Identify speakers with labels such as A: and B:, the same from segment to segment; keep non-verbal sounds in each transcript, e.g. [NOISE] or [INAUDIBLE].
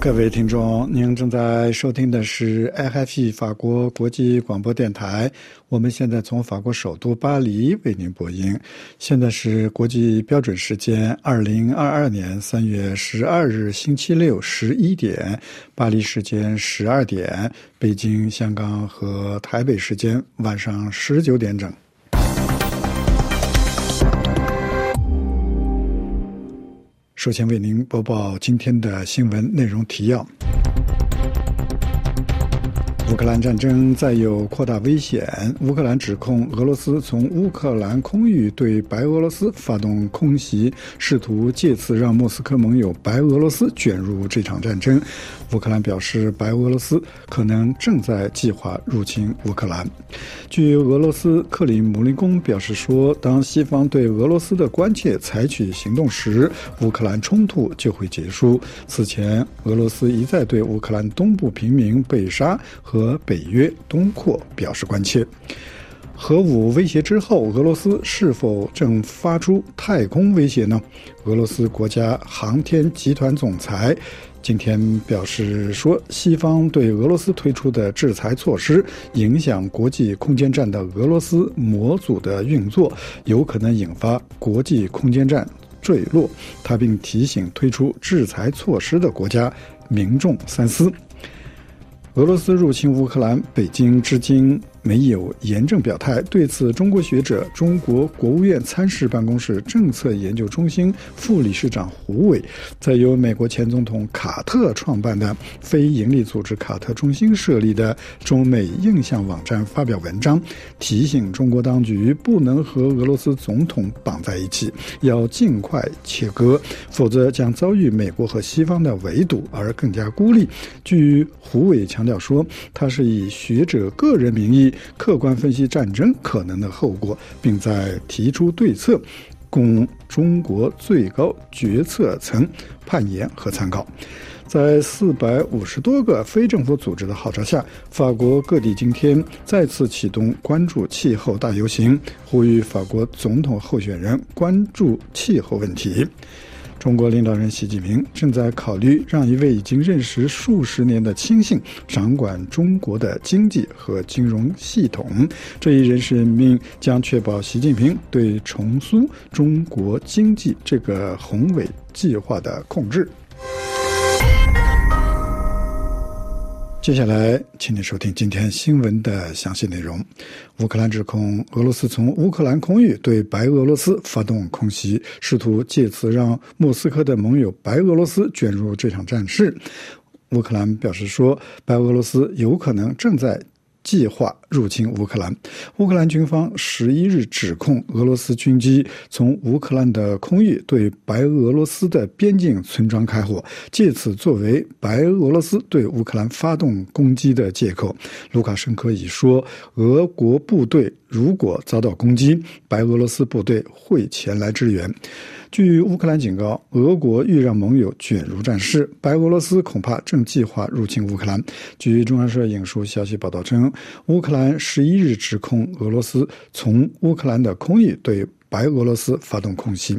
A: 各位听众，您正在收听的是 IFP 法国国际广播电台。我们现在从法国首都巴黎为您播音。现在是国际标准时间二零二二年三月十二日星期六十一点，巴黎时间十二点，北京、香港和台北时间晚上十九点整。首先为您播报今天的新闻内容提要。乌克兰战争再有扩大危险。乌克兰指控俄罗斯从乌克兰空域对白俄罗斯发动空袭，试图借此让莫斯科盟友白俄罗斯卷入这场战争。乌克兰表示，白俄罗斯可能正在计划入侵乌克兰。据俄罗斯克里姆林宫表示说，当西方对俄罗斯的关切采取行动时，乌克兰冲突就会结束。此前，俄罗斯一再对乌克兰东部平民被杀和和北约东扩表示关切。核武威胁之后，俄罗斯是否正发出太空威胁呢？俄罗斯国家航天集团总裁今天表示说，西方对俄罗斯推出的制裁措施影响国际空间站的俄罗斯模组的运作，有可能引发国际空间站坠落。他并提醒推出制裁措施的国家民众三思。俄罗斯入侵乌克兰，北京至今。没有严正表态。对此，中国学者、中国国务院参事办公室政策研究中心副理事长胡伟，在由美国前总统卡特创办的非营利组织卡特中心设立的中美印象网站发表文章，提醒中国当局不能和俄罗斯总统绑在一起，要尽快切割，否则将遭遇美国和西方的围堵而更加孤立。据胡伟强调说，他是以学者个人名义。客观分析战争可能的后果，并在提出对策，供中国最高决策层判研和参考。在四百五十多个非政府组织的号召下，法国各地今天再次启动关注气候大游行，呼吁法国总统候选人关注气候问题。中国领导人习近平正在考虑让一位已经认识数十年的亲信掌管中国的经济和金融系统。这一人事任命将确保习近平对重塑中国经济这个宏伟计划的控制。接下来，请你收听今天新闻的详细内容。乌克兰指控俄罗斯从乌克兰空域对白俄罗斯发动空袭，试图借此让莫斯科的盟友白俄罗斯卷入这场战事。乌克兰表示说，白俄罗斯有可能正在。计划入侵乌克兰。乌克兰军方十一日指控俄罗斯军机从乌克兰的空域对白俄罗斯的边境村庄开火，借此作为白俄罗斯对乌克兰发动攻击的借口。卢卡申科已说，俄国部队如果遭到攻击，白俄罗斯部队会前来支援。据乌克兰警告，俄国欲让盟友卷入战事，白俄罗斯恐怕正计划入侵乌克兰。据中央社引述消息报道称，乌克兰十一日指控俄罗斯从乌克兰的空域对白俄罗斯发动空袭。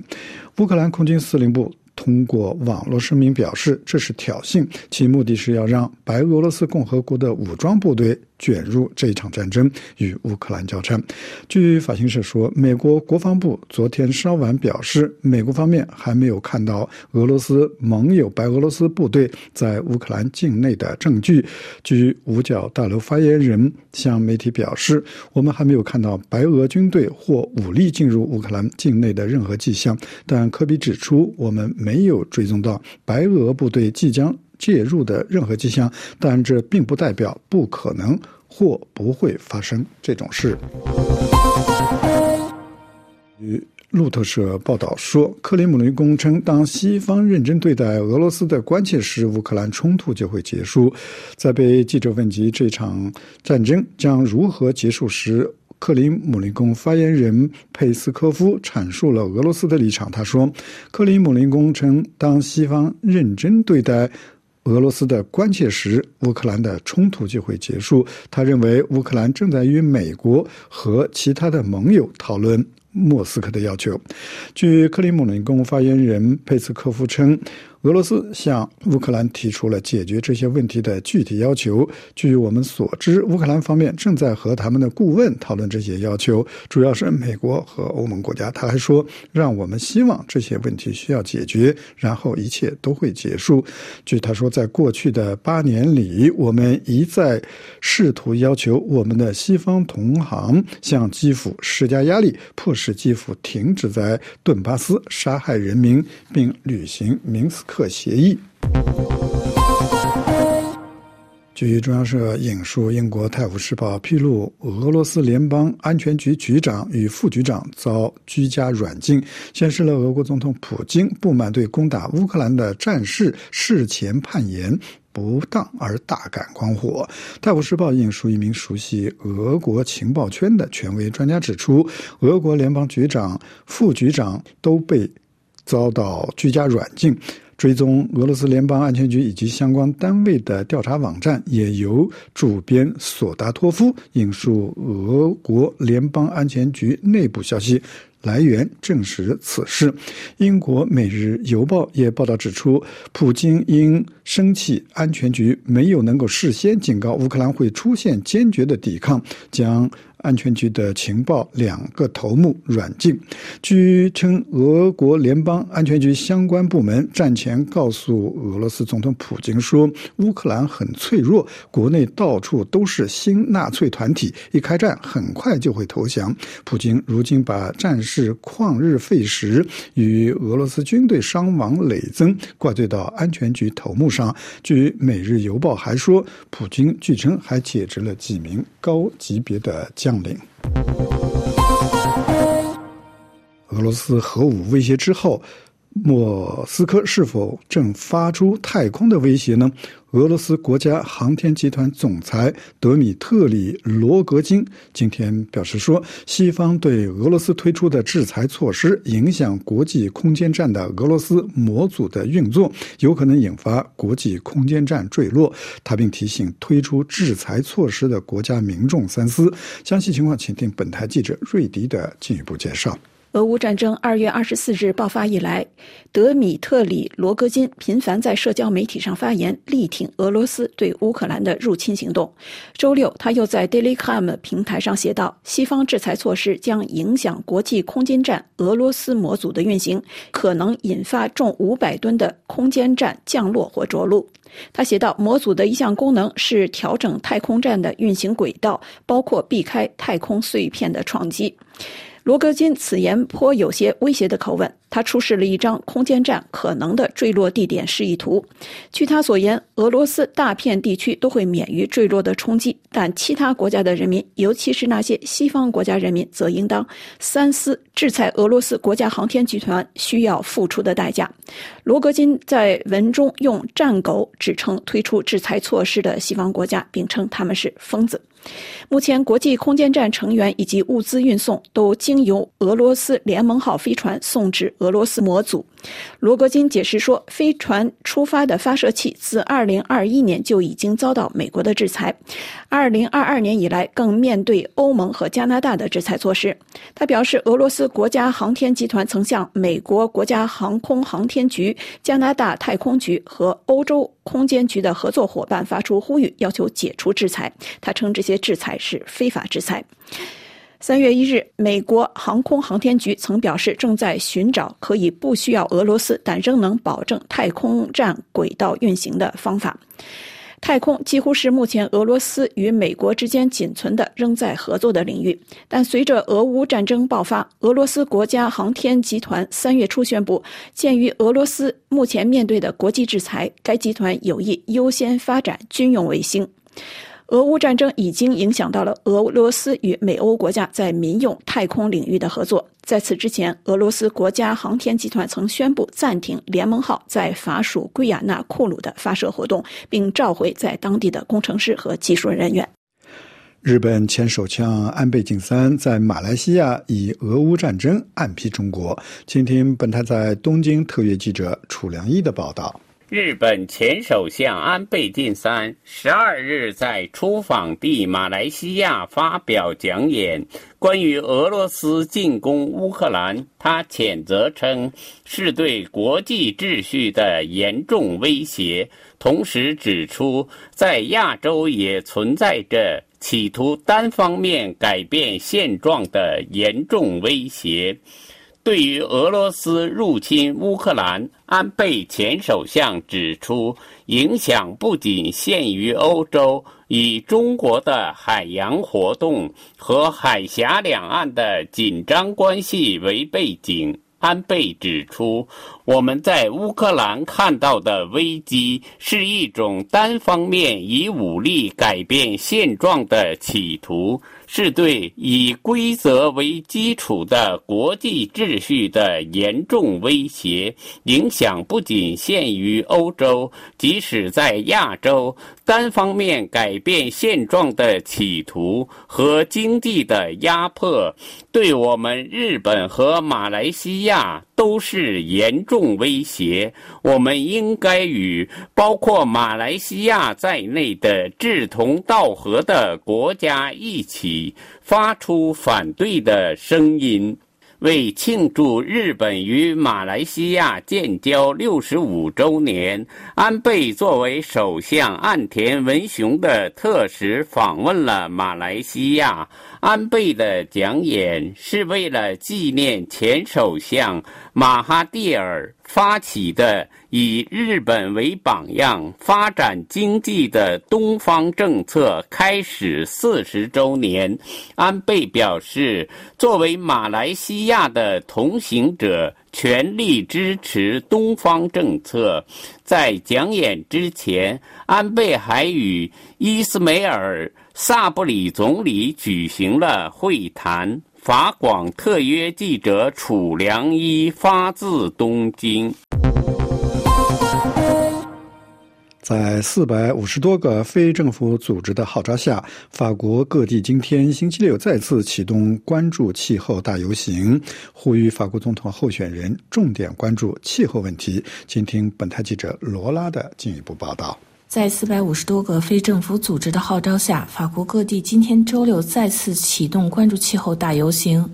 A: 乌克兰空军司令部。通过网络声明表示，这是挑衅，其目的是要让白俄罗斯共和国的武装部队卷入这一场战争，与乌克兰交战。据法新社说，美国国防部昨天稍晚表示，美国方面还没有看到俄罗斯盟友白俄罗斯部队在乌克兰境内的证据。据五角大楼发言人向媒体表示，我们还没有看到白俄军队或武力进入乌克兰境内的任何迹象。但科比指出，我们。没有追踪到白俄部队即将介入的任何迹象，但这并不代表不可能或不会发生这种事。与路透社报道说，克里姆林宫称，当西方认真对待俄罗斯的关切时，乌克兰冲突就会结束。在被记者问及这场战争将如何结束时，克林姆林宫发言人佩斯科夫阐述了俄罗斯的立场。他说：“克林姆林宫称，当西方认真对待俄罗斯的关切时，乌克兰的冲突就会结束。他认为，乌克兰正在与美国和其他的盟友讨论莫斯科的要求。”据克里姆林宫发言人佩斯科夫称。俄罗斯向乌克兰提出了解决这些问题的具体要求。据我们所知，乌克兰方面正在和他们的顾问讨论这些要求，主要是美国和欧盟国家。他还说：“让我们希望这些问题需要解决，然后一切都会结束。”据他说，在过去的八年里，我们一再试图要求我们的西方同行向基辅施加压力，迫使基辅停止在顿巴斯杀害人民，并履行明斯克协议。据中央社引述英国《泰晤士报》披露，俄罗斯联邦安全局局长与副局长遭居家软禁，显示了俄国总统普京不满对攻打乌克兰的战事事前判言不当而大感光火。《泰晤士报》引述一名熟悉俄国情报圈的权威专家指出，俄国联邦局长、副局长都被遭到居家软禁。追踪俄罗斯联邦安全局以及相关单位的调查网站，也由主编索达托夫引述俄国联邦安全局内部消息来源证实此事。英国《每日邮报》也报道指出，普京因生气安全局没有能够事先警告乌克兰会出现坚决的抵抗，将。安全局的情报两个头目软禁。据称，俄国联邦安全局相关部门战前告诉俄罗斯总统普京说：“乌克兰很脆弱，国内到处都是新纳粹团体，一开战很快就会投降。”普京如今把战事旷日费时与俄罗斯军队伤亡累增怪罪到安全局头目上。据《每日邮报》还说，普京据称还解职了几名高级别的将。降临。俄罗斯核武威胁之后，莫斯科是否正发出太空的威胁呢？俄罗斯国家航天集团总裁德米特里罗格金今天表示说，西方对俄罗斯推出的制裁措施影响国际空间站的俄罗斯模组的运作，有可能引发国际空间站坠落。他并提醒推出制裁措施的国家民众三思。详细情况，请听本台记者瑞迪的进一步介绍。
B: 俄乌战争二月二十四日爆发以来，德米特里罗戈金频繁在社交媒体上发言，力挺俄罗斯对乌克兰的入侵行动。周六，他又在 Dailycom 平台上写道：“西方制裁措施将影响国际空间站俄罗斯模组的运行，可能引发重五百吨的空间站降落或着陆。”他写道：“模组的一项功能是调整太空站的运行轨道，包括避开太空碎片的撞击。”罗格金此言颇有些威胁的口吻。他出示了一张空间站可能的坠落地点示意图。据他所言，俄罗斯大片地区都会免于坠落的冲击，但其他国家的人民，尤其是那些西方国家人民，则应当三思制裁俄罗斯国家航天集团需要付出的代价。罗格金在文中用“战狗”指称推出制裁措施的西方国家，并称他们是疯子。目前，国际空间站成员以及物资运送都经由俄罗斯联盟号飞船送至俄罗斯模组。罗格金解释说，飞船出发的发射器自2021年就已经遭到美国的制裁，2022年以来更面对欧盟和加拿大的制裁措施。他表示，俄罗斯国家航天集团曾向美国国家航空航天局、加拿大太空局和欧洲空间局的合作伙伴发出呼吁，要求解除制裁。他称这些制裁是非法制裁。三月一日，美国航空航天局曾表示，正在寻找可以不需要俄罗斯但仍能保证太空站轨道运行的方法。太空几乎是目前俄罗斯与美国之间仅存的仍在合作的领域。但随着俄乌战争爆发，俄罗斯国家航天集团三月初宣布，鉴于俄罗斯目前面对的国际制裁，该集团有意优先发展军用卫星。俄乌战争已经影响到了俄罗斯与美欧国家在民用太空领域的合作。在此之前，俄罗斯国家航天集团曾宣布暂停联盟号在法属圭亚那库鲁的发射活动，并召回在当地的工程师和技术人员。
A: 日本前首相安倍晋三在马来西亚以俄乌战争暗批中国。请听本台在东京特约记者楚良一的报道。
C: 日本前首相安倍晋三十二日在出访地马来西亚发表讲演，关于俄罗斯进攻乌克兰，他谴责称是对国际秩序的严重威胁，同时指出在亚洲也存在着企图单方面改变现状的严重威胁。对于俄罗斯入侵乌克兰，安倍前首相指出，影响不仅限于欧洲，以中国的海洋活动和海峡两岸的紧张关系为背景。安倍指出，我们在乌克兰看到的危机是一种单方面以武力改变现状的企图。是对以规则为基础的国际秩序的严重威胁，影响不仅限于欧洲，即使在亚洲，单方面改变现状的企图和经济的压迫，对我们日本和马来西亚都是严重威胁。我们应该与包括马来西亚在内的志同道合的国家一起。发出反对的声音。为庆祝日本与马来西亚建交六十五周年，安倍作为首相岸田文雄的特使访问了马来西亚。安倍的讲演是为了纪念前首相马哈蒂尔发起的以日本为榜样发展经济的东方政策开始四十周年。安倍表示，作为马来西亚的同行者，全力支持东方政策。在讲演之前，安倍还与伊斯梅尔。萨布里总理举行了会谈。法广特约记者楚良一发自东京。
A: 在四百五十多个非政府组织的号召下，法国各地今天星期六再次启动关注气候大游行，呼吁法国总统候选人重点关注气候问题。请听本台记者罗拉的进一步报道。
D: 在四百五十多个非政府组织的号召下，法国各地今天周六再次启动关注气候大游行。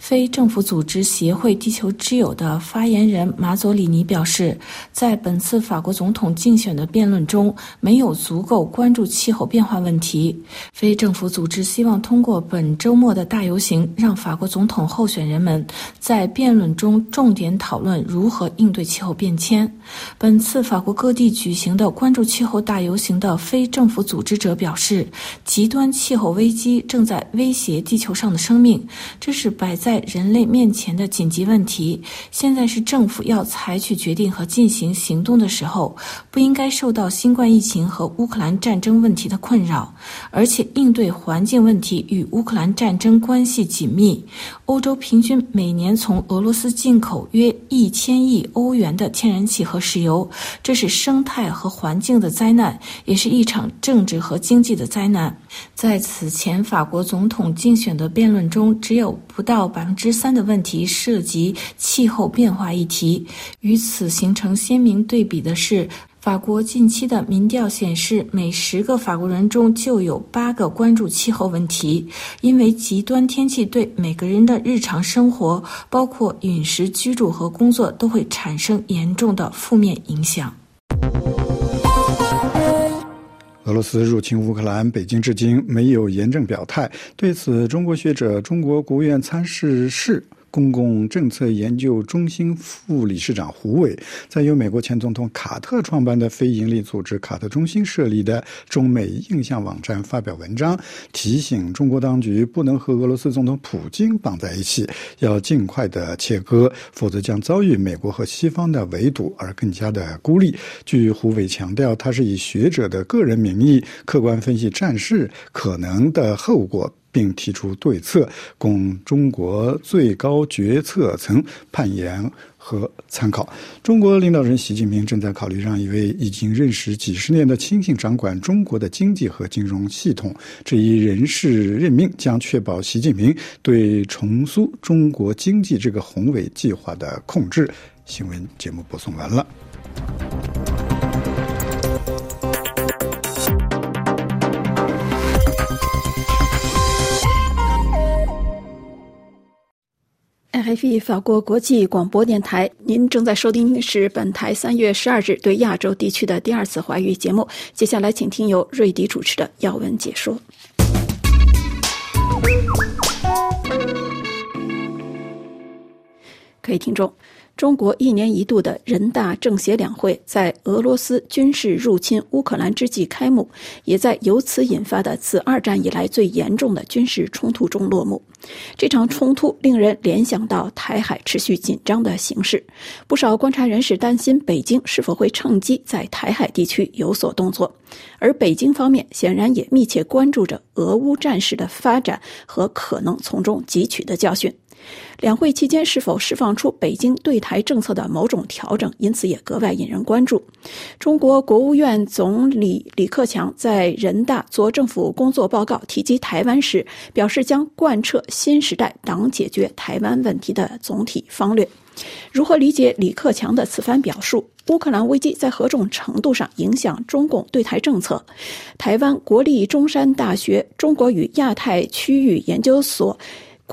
D: 非政府组织协会“地球之友”的发言人马佐里尼表示，在本次法国总统竞选的辩论中，没有足够关注气候变化问题。非政府组织希望通过本周末的大游行，让法国总统候选人们在辩论中重点讨论如何应对气候变迁。本次法国各地举行的关注气候。大游行的非政府组织者表示，极端气候危机正在威胁地球上的生命，这是摆在人类面前的紧急问题。现在是政府要采取决定和进行行动的时候，不应该受到新冠疫情和乌克兰战争问题的困扰。而且，应对环境问题与乌克兰战争关系紧密。欧洲平均每年从俄罗斯进口约一千亿欧元的天然气和石油，这是生态和环境的灾。难也是一场政治和经济的灾难。在此前法国总统竞选的辩论中，只有不到百分之三的问题涉及气候变化议题。与此形成鲜明对比的是，法国近期的民调显示，每十个法国人中就有八个关注气候问题，因为极端天气对每个人的日常生活，包括饮食、居住和工作，都会产生严重的负面影响。
A: 俄罗斯入侵乌克兰，北京至今没有严正表态。对此，中国学者、中国国务院参事室。公共政策研究中心副理事长胡伟在由美国前总统卡特创办的非营利组织卡特中心设立的中美印象网站发表文章，提醒中国当局不能和俄罗斯总统普京绑在一起，要尽快的切割，否则将遭遇美国和西方的围堵而更加的孤立。据胡伟强调，他是以学者的个人名义客观分析战事可能的后果。并提出对策，供中国最高决策层判研和参考。中国领导人习近平正在考虑让一位已经认识几十年的亲信掌管中国的经济和金融系统。这一人事任命将确保习近平对重塑中国经济这个宏伟计划的控制。新闻节目播送完了。
B: R f e 法国国际广播电台，您正在收听的是本台三月十二日对亚洲地区的第二次华语节目。接下来，请听由瑞迪主持的要闻解说。可以听众。中国一年一度的人大政协两会在俄罗斯军事入侵乌克兰之际开幕，也在由此引发的自二战以来最严重的军事冲突中落幕。这场冲突令人联想到台海持续紧张的形势，不少观察人士担心北京是否会趁机在台海地区有所动作，而北京方面显然也密切关注着俄乌战事的发展和可能从中汲取的教训。两会期间是否释放出北京对台政策的某种调整，因此也格外引人关注。中国国务院总理李克强在人大做政府工作报告提及台湾时，表示将贯彻新时代党解决台湾问题的总体方略。如何理解李克强的此番表述？乌克兰危机在何种程度上影响中共对台政策？台湾国立中山大学中国与亚太区域研究所。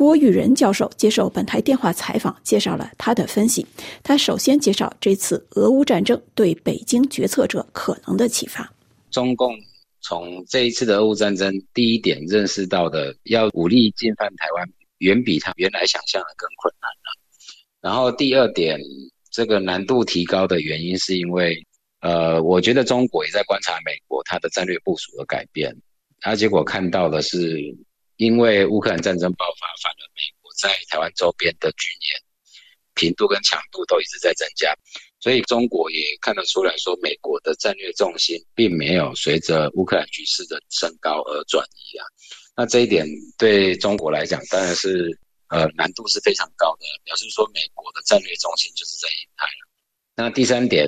B: 郭玉仁教授接受本台电话采访，介绍了他的分析。他首先介绍这次俄乌战争对北京决策者可能的启发。
E: 中共从这一次的俄乌战争，第一点认识到的要武力进犯台湾，远比他原来想象的更困难了。然后第二点，这个难度提高的原因是因为，呃，我觉得中国也在观察美国它的战略部署的改变，他结果看到的是。因为乌克兰战争爆发，反而美国在台湾周边的军演频度跟强度都一直在增加，所以中国也看得出来说，美国的战略重心并没有随着乌克兰局势的升高而转移啊。那这一点对中国来讲，当然是呃难度是非常高的，表示说美国的战略重心就是在印太了。那第三点，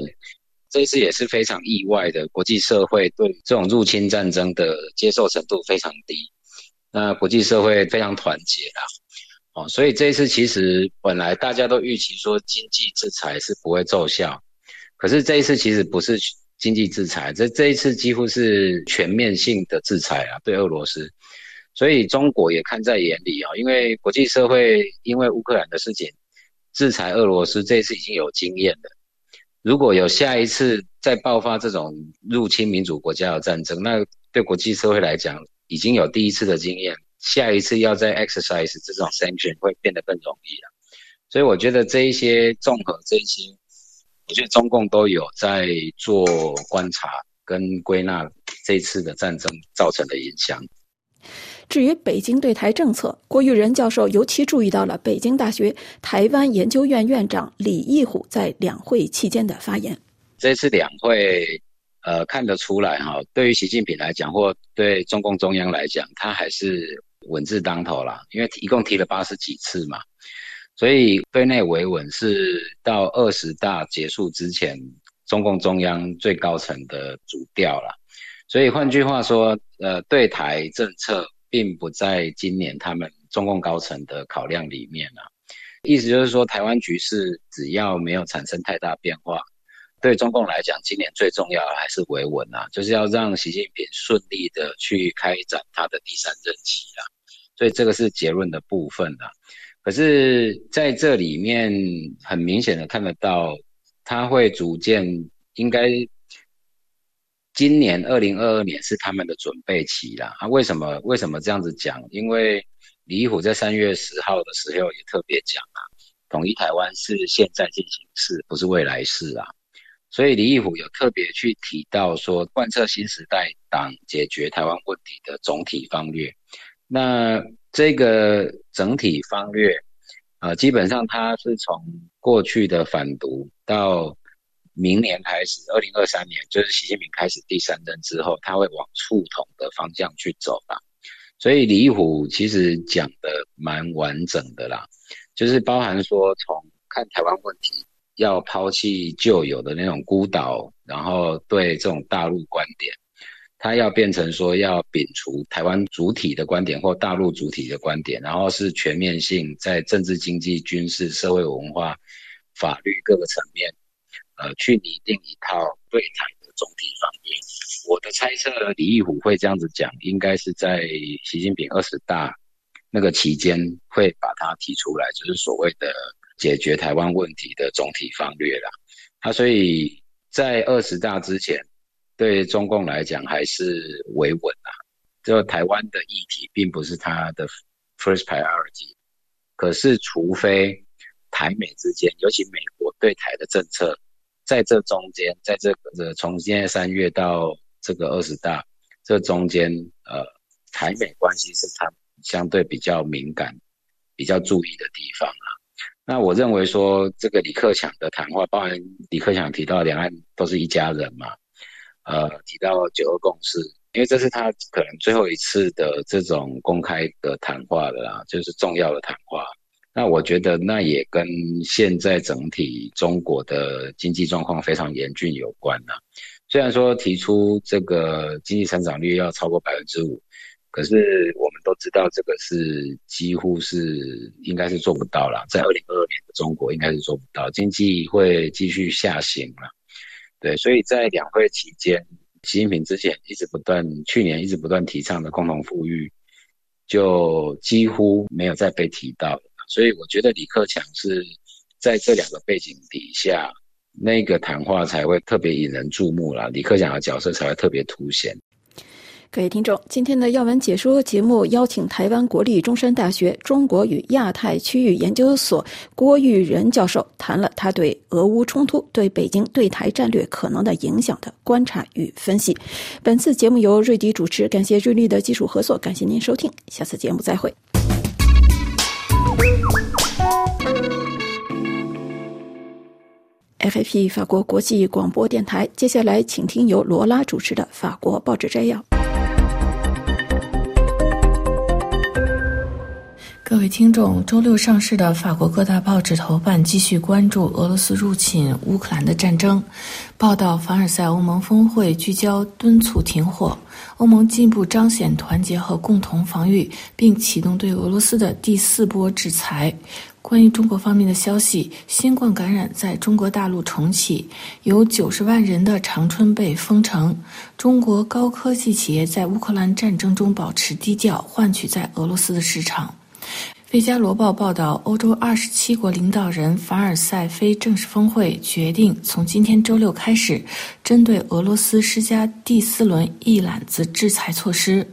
E: 这一次也是非常意外的，国际社会对这种入侵战争的接受程度非常低。那国际社会非常团结啦，哦，所以这一次其实本来大家都预期说经济制裁是不会奏效，可是这一次其实不是经济制裁，这这一次几乎是全面性的制裁啊，对俄罗斯，所以中国也看在眼里啊，因为国际社会因为乌克兰的事情制裁俄罗斯，这一次已经有经验了，如果有下一次再爆发这种入侵民主国家的战争，那对国际社会来讲。已经有第一次的经验，下一次要再 exercise 这种 sanction 会变得更容易了。所以我觉得这一些综合这一些，我觉得中共都有在做观察跟归纳这次的战争造成的影响。
B: 至于北京对台政策，郭玉仁教授尤其注意到了北京大学台湾研究院院长李义虎在两会期间的发言。
E: 这次两会。呃，看得出来哈，对于习近平来讲，或对中共中央来讲，他还是稳字当头啦。因为一共提了八十几次嘛，所以对内维稳是到二十大结束之前，中共中央最高层的主调了。所以换句话说，呃，对台政策并不在今年他们中共高层的考量里面啊。意思就是说，台湾局势只要没有产生太大变化。对中共来讲，今年最重要的还是维稳啊，就是要让习近平顺利的去开展他的第三任期啊，所以这个是结论的部分啊。可是在这里面，很明显的看得到，他会逐渐应该今年二零二二年是他们的准备期啦。啊，为什么为什么这样子讲？因为李虎在三月十号的时候也特别讲啊，统一台湾是现在进行式，不是未来式啊。所以李义虎有特别去提到说，贯彻新时代党解决台湾问题的总体方略。那这个整体方略，啊，基本上它是从过去的反独到明年开始，二零二三年就是习近平开始第三任之后，他会往触统的方向去走吧。所以李义虎其实讲的蛮完整的啦，就是包含说从看台湾问题。要抛弃旧有的那种孤岛，然后对这种大陆观点，他要变成说要摒除台湾主体的观点或大陆主体的观点，然后是全面性在政治、经济、军事、社会、文化、法律各个层面，呃，去拟定一套对台的总体方面。我的猜测，李义虎会这样子讲，应该是在习近平二十大那个期间会把它提出来，就是所谓的解决台湾问题的总体方略啦。他所以在二十大之前，对中共来讲还是维稳啊，就台湾的议题并不是他的 first priority。可是，除非台美之间，尤其美国对台的政策，在这中间，在这个从今年三月到这个二十大这中间，呃，台美关系是他相对比较敏感、比较注意的地方啊。那我认为说，这个李克强的谈话，包含李克强提到两岸都是一家人嘛，呃，提到九二共识，因为这是他可能最后一次的这种公开的谈话了啦，就是重要的谈话。那我觉得那也跟现在整体中国的经济状况非常严峻有关呐。虽然说提出这个经济成长率要超过百分之五。可是我们都知道，这个是几乎是应该是做不到了。在二零二二年的中国，应该是做不到，经济会继续下行了。对，所以在两会期间，习近平之前一直不断，去年一直不断提倡的共同富裕，就几乎没有再被提到。所以我觉得李克强是在这两个背景底下，那个谈话才会特别引人注目了。李克强的角色才会特别凸显。
B: 各位听众，今天的要闻解说节目邀请台湾国立中山大学中国与亚太区域研究所郭玉仁教授谈了他对俄乌冲突对北京对台战略可能的影响的观察与分析。本次节目由瑞迪主持，感谢瑞丽的技术合作，感谢您收听，下次节目再会。FIP 法国国际广播电台，接下来请听由罗拉主持的法国报纸摘要。
D: 各位听众，周六上市的法国各大报纸头版继续关注俄罗斯入侵乌克兰的战争。报道：凡尔赛欧盟峰会聚焦敦促停火，欧盟进一步彰显团结和共同防御，并启动对俄罗斯的第四波制裁。关于中国方面的消息，新冠感染在中国大陆重启，有九十万人的长春被封城。中国高科技企业在乌克兰战争中保持低调，换取在俄罗斯的市场。《费加罗报》报道，欧洲二十七国领导人凡尔赛非正式峰会决定从今天周六开始，针对俄罗斯施加第四轮一揽子制裁措施。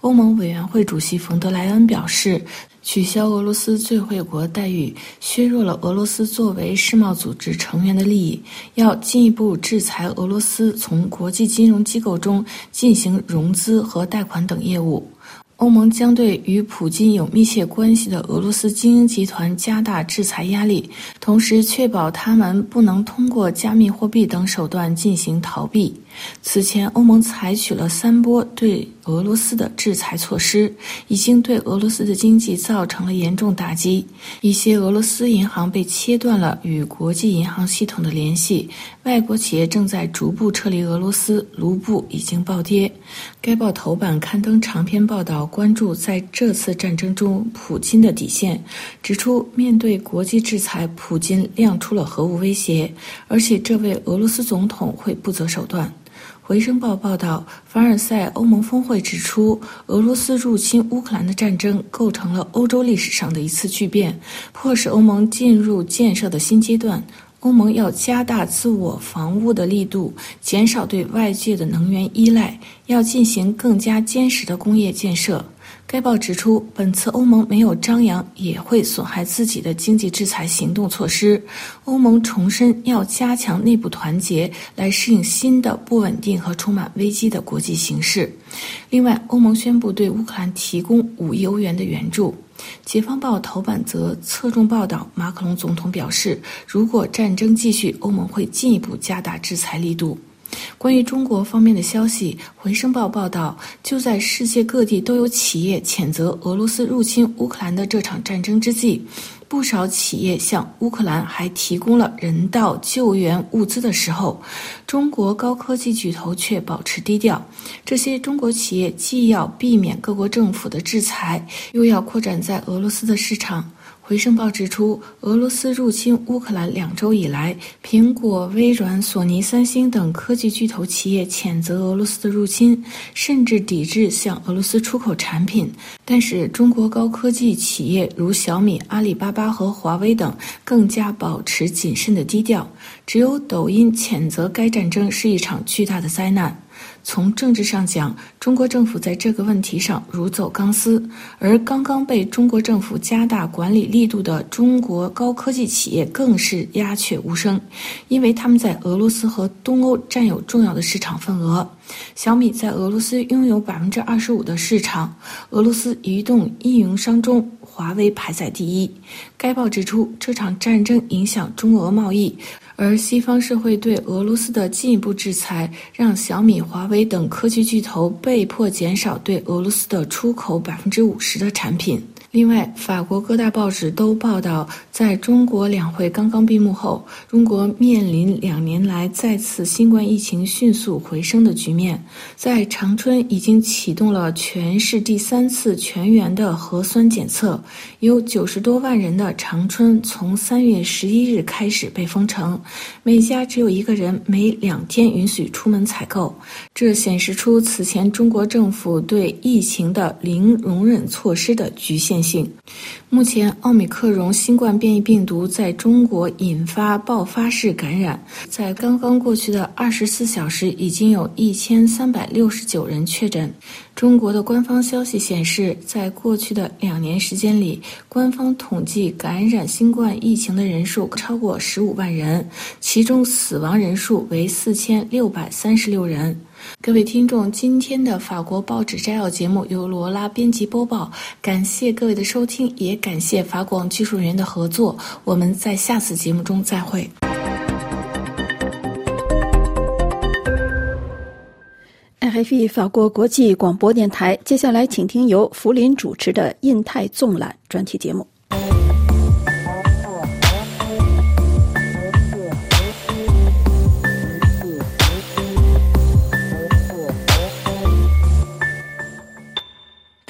D: 欧盟委员会主席冯德莱恩表示，取消俄罗斯最惠国待遇，削弱了俄罗斯作为世贸组织成员的利益，要进一步制裁俄罗斯从国际金融机构中进行融资和贷款等业务。欧盟将对与普京有密切关系的俄罗斯精英集团加大制裁压力，同时确保他们不能通过加密货币等手段进行逃避。此前，欧盟采取了三波对俄罗斯的制裁措施，已经对俄罗斯的经济造成了严重打击。一些俄罗斯银行被切断了与国际银行系统的联系，外国企业正在逐步撤离俄罗斯，卢布已经暴跌。该报头版刊登长篇报道，关注在这次战争中普京的底线，指出面对国际制裁，普京亮出了核武威胁，而且这位俄罗斯总统会不择手段。《回声报》报道，凡尔赛欧盟峰会指出，俄罗斯入侵乌克兰的战争构成了欧洲历史上的一次巨变，迫使欧盟进入建设的新阶段。欧盟要加大自我防务的力度，减少对外界的能源依赖，要进行更加坚实的工业建设。该报指出，本次欧盟没有张扬也会损害自己的经济制裁行动措施。欧盟重申要加强内部团结，来适应新的不稳定和充满危机的国际形势。另外，欧盟宣布对乌克兰提供五亿欧元的援助。解放报头版则侧重报道，马克龙总统表示，如果战争继续，欧盟会进一步加大制裁力度。关于中国方面的消息，《回声报》报道，就在世界各地都有企业谴责俄罗斯入侵乌克兰的这场战争之际，不少企业向乌克兰还提供了人道救援物资的时候，中国高科技巨头却保持低调。这些中国企业既要避免各国政府的制裁，又要扩展在俄罗斯的市场。《回声报指出，俄罗斯入侵乌克兰两周以来，苹果、微软、索尼、三星等科技巨头企业谴责俄罗斯的入侵，甚至抵制向俄罗斯出口产品。但是，中国高科技企业如小米、阿里巴巴和华为等更加保持谨慎的低调。只有抖音谴责该战争是一场巨大的灾难。从政治上讲，中国政府在这个问题上如走钢丝，而刚刚被中国政府加大管理力度的中国高科技企业更是鸦雀无声，因为他们在俄罗斯和东欧占有重要的市场份额。小米在俄罗斯拥有百分之二十五的市场，俄罗斯移动运营商中，华为排在第一。该报指出，这场战争影响中俄贸易。而西方社会对俄罗斯的进一步制裁，让小米、华为等科技巨头被迫减少对俄罗斯的出口百分之五十的产品。另外，法国各大报纸都报道，在中国两会刚刚闭幕后，中国面临两年来再次新冠疫情迅速回升的局面。在长春已经启动了全市第三次全员的核酸检测，有九十多万人的长春从三月十一日开始被封城，每家只有一个人每两天允许出门采购。这显示出此前中国政府对疫情的零容忍措施的局限。性，目前奥密克戎新冠变异病毒在中国引发爆发式感染，在刚刚过去的二十四小时，已经有一千三百六十九人确诊。中国的官方消息显示，在过去的两年时间里，官方统计感染新冠疫情的人数超过十五万人，其中死亡人数为四千六百三十六人。各位听众，今天的法国报纸摘要节目由罗拉编辑播报，感谢各位的收听，也感谢法广技术人员的合作。我们在下次节目中再会。
B: RFI 法国国际广播电台，接下来请听由福林主持的《印太纵览》专题节目。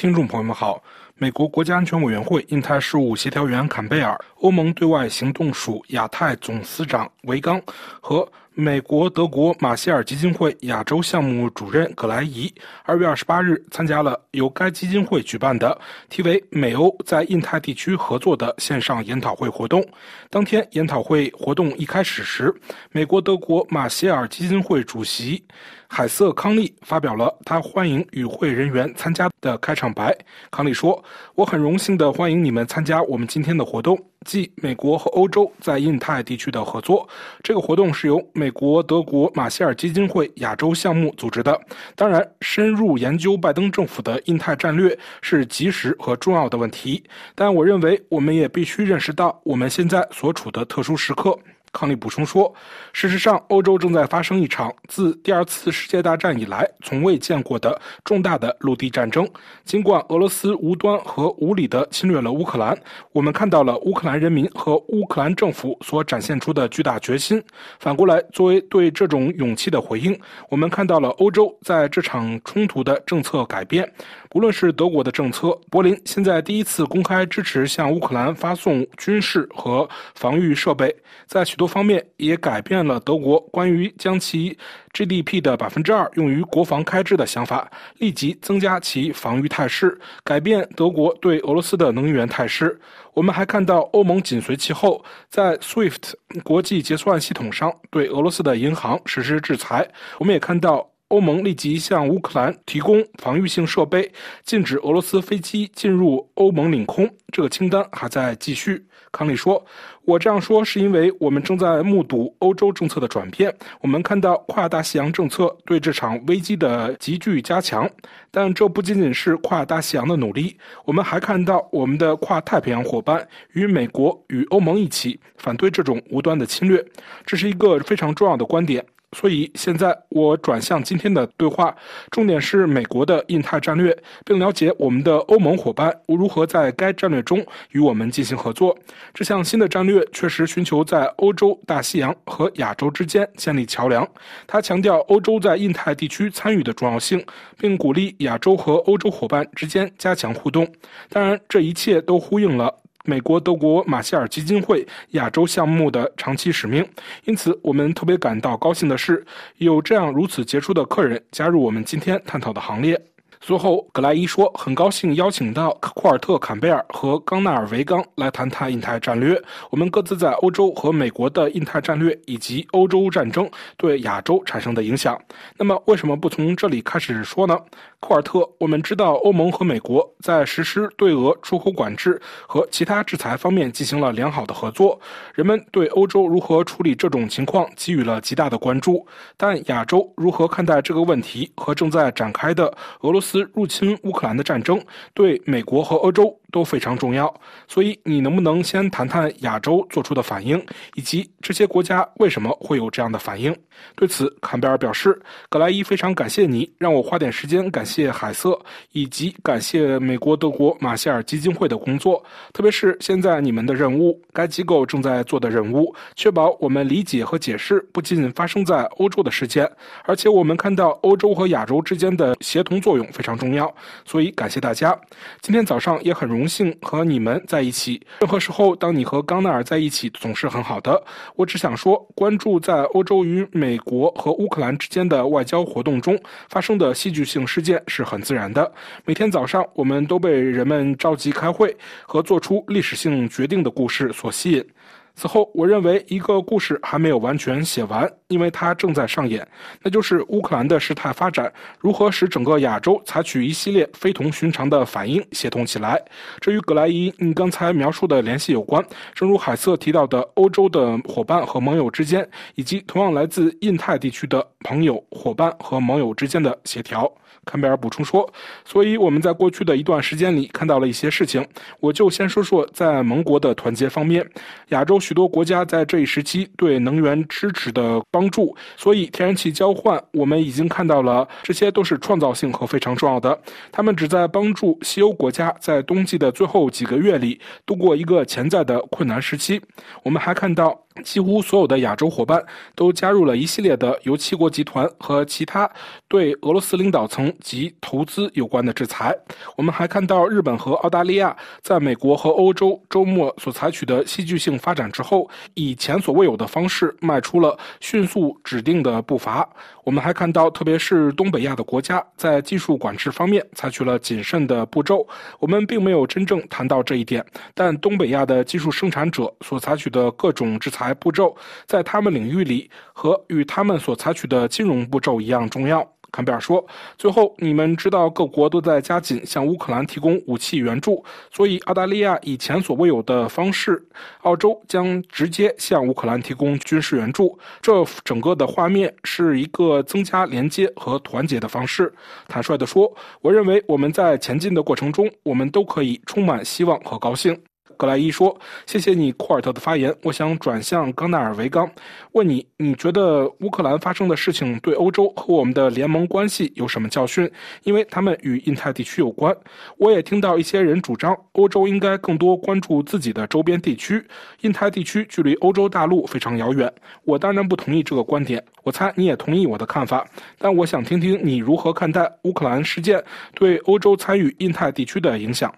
F: 听众朋友们好，美国国家安全委员会印太事务协调员坎贝尔、欧盟对外行动署亚太总司长维刚和美国德国马歇尔基金会亚洲项目主任葛莱伊，二月二十八日参加了由该基金会举办的题为“美欧在印太地区合作”的线上研讨会活动。当天研讨会活动一开始时，美国德国马歇尔基金会主席。海瑟康利发表了他欢迎与会人员参加的开场白。康利说：“我很荣幸地欢迎你们参加我们今天的活动，即美国和欧洲在印太地区的合作。这个活动是由美国、德国马歇尔基金会亚洲项目组织的。当然，深入研究拜登政府的印太战略是及时和重要的问题，但我认为我们也必须认识到我们现在所处的特殊时刻。”康利补充说：“事实上，欧洲正在发生一场自第二次世界大战以来从未见过的重大的陆地战争。尽管俄罗斯无端和无理地侵略了乌克兰，我们看到了乌克兰人民和乌克兰政府所展现出的巨大决心。反过来，作为对这种勇气的回应，我们看到了欧洲在这场冲突的政策改变。无论是德国的政策，柏林现在第一次公开支持向乌克兰发送军事和防御设备，在许多。”方面也改变了德国关于将其 GDP 的百分之二用于国防开支的想法，立即增加其防御态势，改变德国对俄罗斯的能源态势。我们还看到欧盟紧随其后，在 SWIFT 国际结算系统上对俄罗斯的银行实施制裁。我们也看到欧盟立即向乌克兰提供防御性设备，禁止俄罗斯飞机进入欧盟领空。这个清单还在继续。康利说：“我这样说是因为我们正在目睹欧洲政策的转变。我们看到跨大西洋政策对这场危机的急剧加强，但这不仅仅是跨大西洋的努力。我们还看到我们的跨太平洋伙伴与美国与欧盟一起反对这种无端的侵略。这是一个非常重要的观点。”所以现在我转向今天的对话，重点是美国的印太战略，并了解我们的欧盟伙伴如何在该战略中与我们进行合作。这项新的战略确实寻求在欧洲、大西洋和亚洲之间建立桥梁。他强调欧洲在印太地区参与的重要性，并鼓励亚洲和欧洲伙伴之间加强互动。当然，这一切都呼应了。美国德国马歇尔基金会亚洲项目的长期使命。因此，我们特别感到高兴的是，有这样如此杰出的客人加入我们今天探讨的行列。随后，格莱伊说：“很高兴邀请到库尔特·坎贝尔和冈纳尔·维冈来谈谈印太战略。我们各自在欧洲和美国的印太战略以及欧洲战争对亚洲产生的影响。那么，为什么不从这里开始说呢？库尔特，我们知道欧盟和美国在实施对俄出口管制和其他制裁方面进行了良好的合作。人们对欧洲如何处理这种情况给予了极大的关注。但亚洲如何看待这个问题和正在展开的俄罗斯？”入侵乌克兰的战争对美国和欧洲都非常重要，所以你能不能先谈谈亚洲做出的反应，以及这些国家为什么会有这样的反应？对此，坎贝尔表示：“格莱伊非常感谢你让我花点时间感谢海瑟，以及感谢美国、德国马歇尔基金会的工作，特别是现在你们的任务，该机构正在做的任务，确保我们理解和解释不仅仅发生在欧洲的事件，而且我们看到欧洲和亚洲之间的协同作用。”非常重要，所以感谢大家。今天早上也很荣荣幸和你们在一起。任何时候，当你和冈纳尔在一起，总是很好的。我只想说，关注在欧洲与美国和乌克兰之间的外交活动中发生的戏剧性事件是很自然的。每天早上，我们都被人们召集开会和做出历史性决定的故事所吸引。此后，我认为一个故事还没有完全写完，因为它正在上演，那就是乌克兰的事态发展如何使整个亚洲采取一系列非同寻常的反应，协同起来。这与葛莱伊你刚才描述的联系有关，正如海瑟提到的，欧洲的伙伴和盟友之间，以及同样来自印太地区的朋友、伙伴和盟友之间的协调。坎贝尔补充说：“所以我们在过去的一段时间里看到了一些事情。我就先说说在盟国的团结方面，亚洲许多国家在这一时期对能源支持的帮助。所以天然气交换，我们已经看到了，这些都是创造性和非常重要的。他们旨在帮助西欧国家在冬季的最后几个月里度过一个潜在的困难时期。我们还看到。”几乎所有的亚洲伙伴都加入了一系列的由七国集团和其他对俄罗斯领导层及投资有关的制裁。我们还看到日本和澳大利亚在美国和欧洲周末所采取的戏剧性发展之后，以前所未有的方式迈出了迅速指定的步伐。我们还看到，特别是东北亚的国家在技术管制方面采取了谨慎的步骤。我们并没有真正谈到这一点，但东北亚的技术生产者所采取的各种制裁。步骤在他们领域里和与他们所采取的金融步骤一样重要。坎贝尔说：“最后，你们知道各国都在加紧向乌克兰提供武器援助，所以澳大利亚以前所未有的方式，澳洲将直接向乌克兰提供军事援助。这整个的画面是一个增加连接和团结的方式。坦率地说，我认为我们在前进的过程中，我们都可以充满希望和高兴。”格莱伊说：“谢谢你，库尔特的发言。我想转向冈纳尔维冈，问你：你觉得乌克兰发生的事情对欧洲和我们的联盟关系有什么教训？因为他们与印太地区有关。我也听到一些人主张，欧洲应该更多关注自己的周边地区，印太地区距离欧洲大陆非常遥远。我当然不同意这个观点。我猜你也同意我的看法。但我想听听你如何看待乌克兰事件对欧洲参与印太地区的影响。”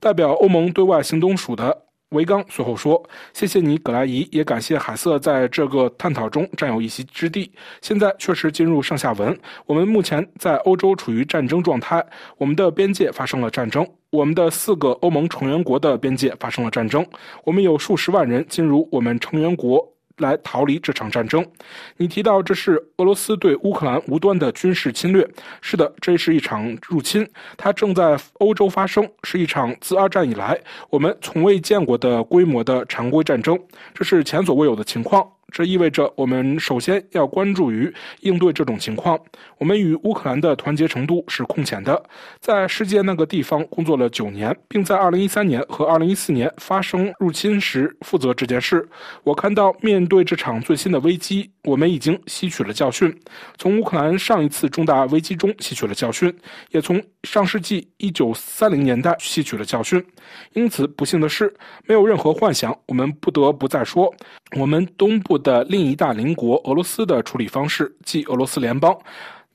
F: 代表欧盟对外行动署的维冈随后说：“谢谢你，葛莱伊，也感谢海瑟在这个探讨中占有一席之地。现在确实进入上下文。我们目前在欧洲处于战争状态，我们的边界发生了战争，我们的四个欧盟成员国的边界发生了战争，我们有数十万人进入我们成员国。”来逃离这场战争。你提到这是俄罗斯对乌克兰无端的军事侵略，是的，这是一场入侵，它正在欧洲发生，是一场自二战以来我们从未见过的规模的常规战争，这是前所未有的情况。这意味着我们首先要关注于应对这种情况。我们与乌克兰的团结程度是空前的。在世界那个地方工作了九年，并在2013年和2014年发生入侵时负责这件事。我看到，面对这场最新的危机，我们已经吸取了教训，从乌克兰上一次重大危机中吸取了教训，也从上世纪1930年代吸取了教训。因此，不幸的是，没有任何幻想。我们不得不再说，我们东部。的另一大邻国俄罗斯的处理方式，即俄罗斯联邦，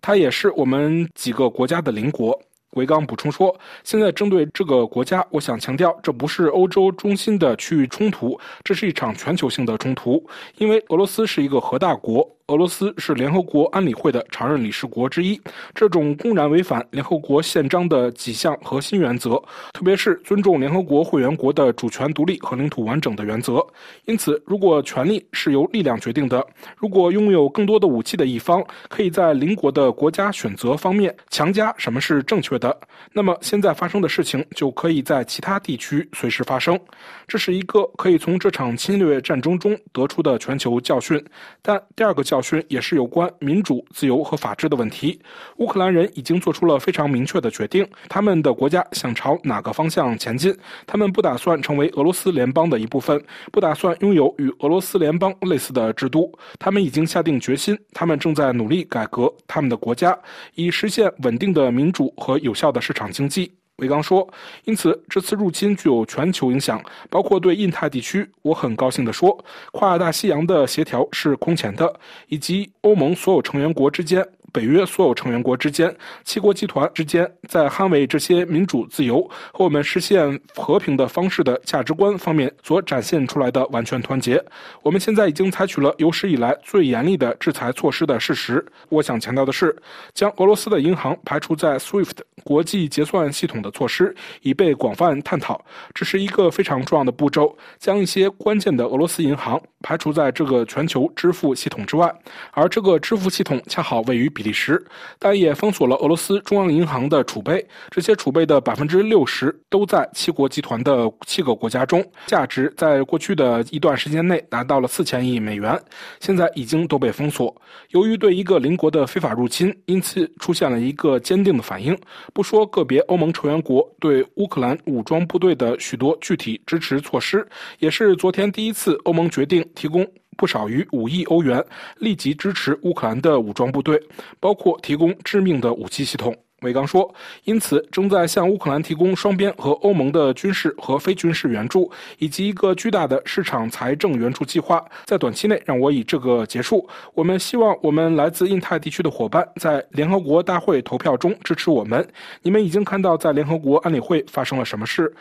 F: 它也是我们几个国家的邻国。维刚补充说：“现在针对这个国家，我想强调，这不是欧洲中心的区域冲突，这是一场全球性的冲突，因为俄罗斯是一个核大国。”俄罗斯是联合国安理会的常任理事国之一，这种公然违反联合国宪章的几项核心原则，特别是尊重联合国会员国的主权独立和领土完整的原则。因此，如果权力是由力量决定的，如果拥有更多的武器的一方可以在邻国的国家选择方面强加什么是正确的，那么现在发生的事情就可以在其他地区随时发生。这是一个可以从这场侵略战争中得出的全球教训。但第二个教教训也是有关民主、自由和法治的问题。乌克兰人已经做出了非常明确的决定，他们的国家想朝哪个方向前进。他们不打算成为俄罗斯联邦的一部分，不打算拥有与俄罗斯联邦类似的制度。他们已经下定决心，他们正在努力改革他们的国家，以实现稳定的民主和有效的市场经济。维刚说：“因此，这次入侵具有全球影响，包括对印太地区。我很高兴地说，跨大西洋的协调是空前的，以及欧盟所有成员国之间。”北约所有成员国之间、七国集团之间，在捍卫这些民主自由和我们实现和平的方式的价值观方面所展现出来的完全团结。我们现在已经采取了有史以来最严厉的制裁措施的事实。我想强调的是，将俄罗斯的银行排除在 SWIFT 国际结算系统的措施已被广泛探讨，这是一个非常重要的步骤，将一些关键的俄罗斯银行排除在这个全球支付系统之外，而这个支付系统恰好位于比。利时，但也封锁了俄罗斯中央银行的储备。这些储备的百分之六十都在七国集团的七个国家中，价值在过去的一段时间内达到了四千亿美元，现在已经都被封锁。由于对一个邻国的非法入侵，因此出现了一个坚定的反应。不说个别欧盟成员国对乌克兰武装部队的许多具体支持措施，也是昨天第一次欧盟决定提供。不少于五亿欧元，立即支持乌克兰的武装部队，包括提供致命的武器系统。韦刚说：“因此，正在向乌克兰提供双边和欧盟的军事和非军事援助，以及一个巨大的市场财政援助计划。在短期内，让我以这个结束。我们希望我们来自印太地区的伙伴在联合国大会投票中支持我们。你们已经看到，在联合国安理会发生了什么事。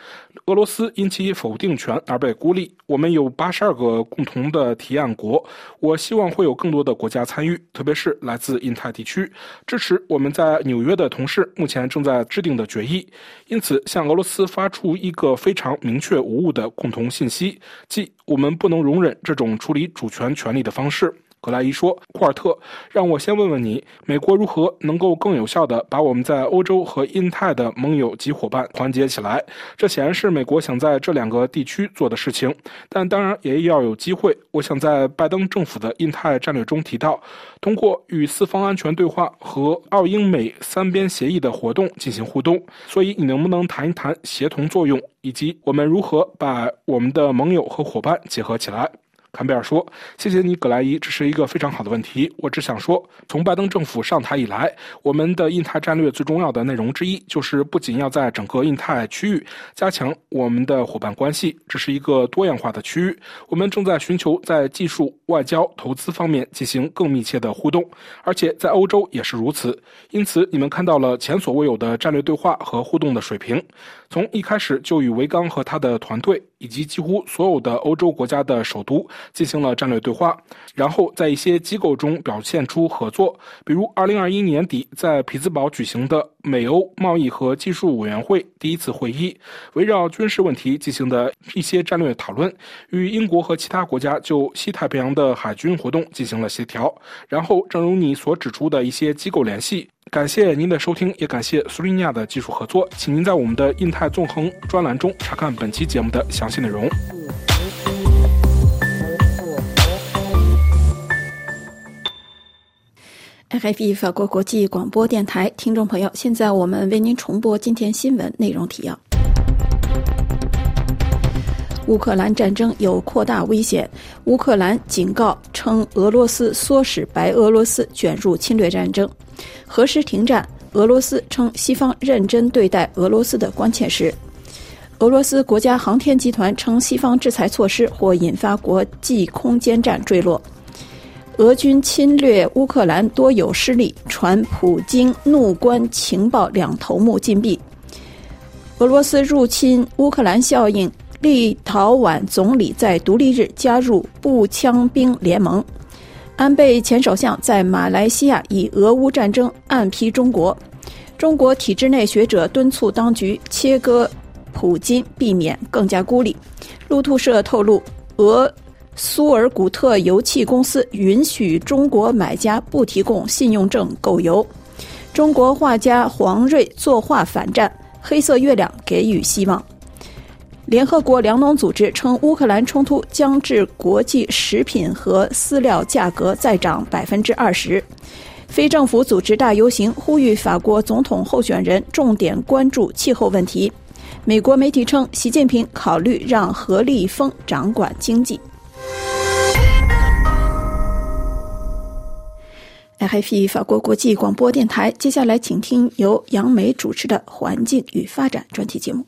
F: 俄罗斯因其否定权而被孤立。我们有八十二个共同的提案国。我希望会有更多的国家参与，特别是来自印太地区，支持我们在纽约的同事。”是目前正在制定的决议，因此向俄罗斯发出一个非常明确无误的共同信息，即我们不能容忍这种处理主权权利的方式。格莱伊说：“库尔特，让我先问问你，美国如何能够更有效地把我们在欧洲和印太的盟友及伙伴团结起来？这显然是美国想在这两个地区做的事情，但当然也要有机会。我想在拜登政府的印太战略中提到，通过与四方安全对话和澳英美三边协议的活动进行互动。所以，你能不能谈一谈协同作用，以及我们如何把我们的盟友和伙伴结合起来？”坎贝尔说：“谢谢你，葛莱伊，这是一个非常好的问题。我只想说，从拜登政府上台以来，我们的印太战略最重要的内容之一，就是不仅要在整个印太区域加强我们的伙伴关系，这是一个多样化的区域。我们正在寻求在技术、外交、投资方面进行更密切的互动，而且在欧洲也是如此。因此，你们看到了前所未有的战略对话和互动的水平。从一开始就与维刚和他的团队。”以及几乎所有的欧洲国家的首都进行了战略对话，然后在一些机构中表现出合作，比如2021年底在匹兹堡举行的美欧贸易和技术委员会第一次会议，围绕军事问题进行的一些战略讨论，与英国和其他国家就西太平洋的海军活动进行了协调，然后正如你所指出的一些机构联系。感谢您的收听，也感谢苏利尼亚的技术合作。请您在我们的印太纵横专栏中查看本期节目的详细内容。
B: FFE 法国国际广播电台听众朋友，现在我们为您重播今天新闻内容提要：乌克兰战争有扩大危险，乌克兰警告称俄罗斯唆使白俄罗斯卷入侵略战争。何时停战？俄罗斯称西方认真对待俄罗斯的关切时，俄罗斯国家航天集团称西方制裁措施或引发国际空间站坠落。俄军侵略乌克兰多有失利，传普京怒关情报两头目禁闭。俄罗斯入侵乌克兰效应，立陶宛总理在独立日加入步枪兵联盟。安倍前首相在马来西亚以俄乌战争暗批中国。中国体制内学者敦促当局切割普京，避免更加孤立。路透社透露，俄。苏尔古特油气公司允许中国买家不提供信用证购油。中国画家黄瑞作画反战，黑色月亮给予希望。联合国粮农组织称，乌克兰冲突将致国际食品和饲料价格再涨百分之二十。非政府组织大游行呼吁法国总统候选人重点关注气候问题。美国媒体称，习近平考虑让何立峰掌管经济。RFI 法国国际广播电台，接下来请听由杨梅主持的《环境与发展》专题节目。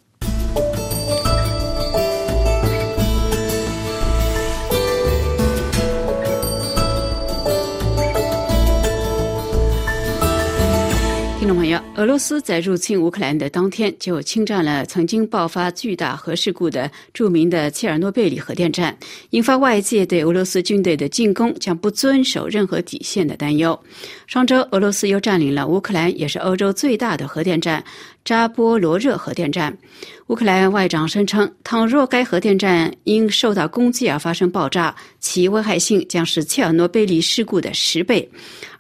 G: 听众朋友，俄罗斯在入侵乌克兰的当天就侵占了曾经爆发巨大核事故的著名的切尔诺贝利核电站，引发外界对俄罗斯军队的进攻将不遵守任何底线的担忧。上周，俄罗斯又占领了乌克兰也是欧洲最大的核电站扎波罗热核电站。乌克兰外长声称，倘若该核电站因受到攻击而发生爆炸，其危害性将是切尔诺贝利事故的十倍。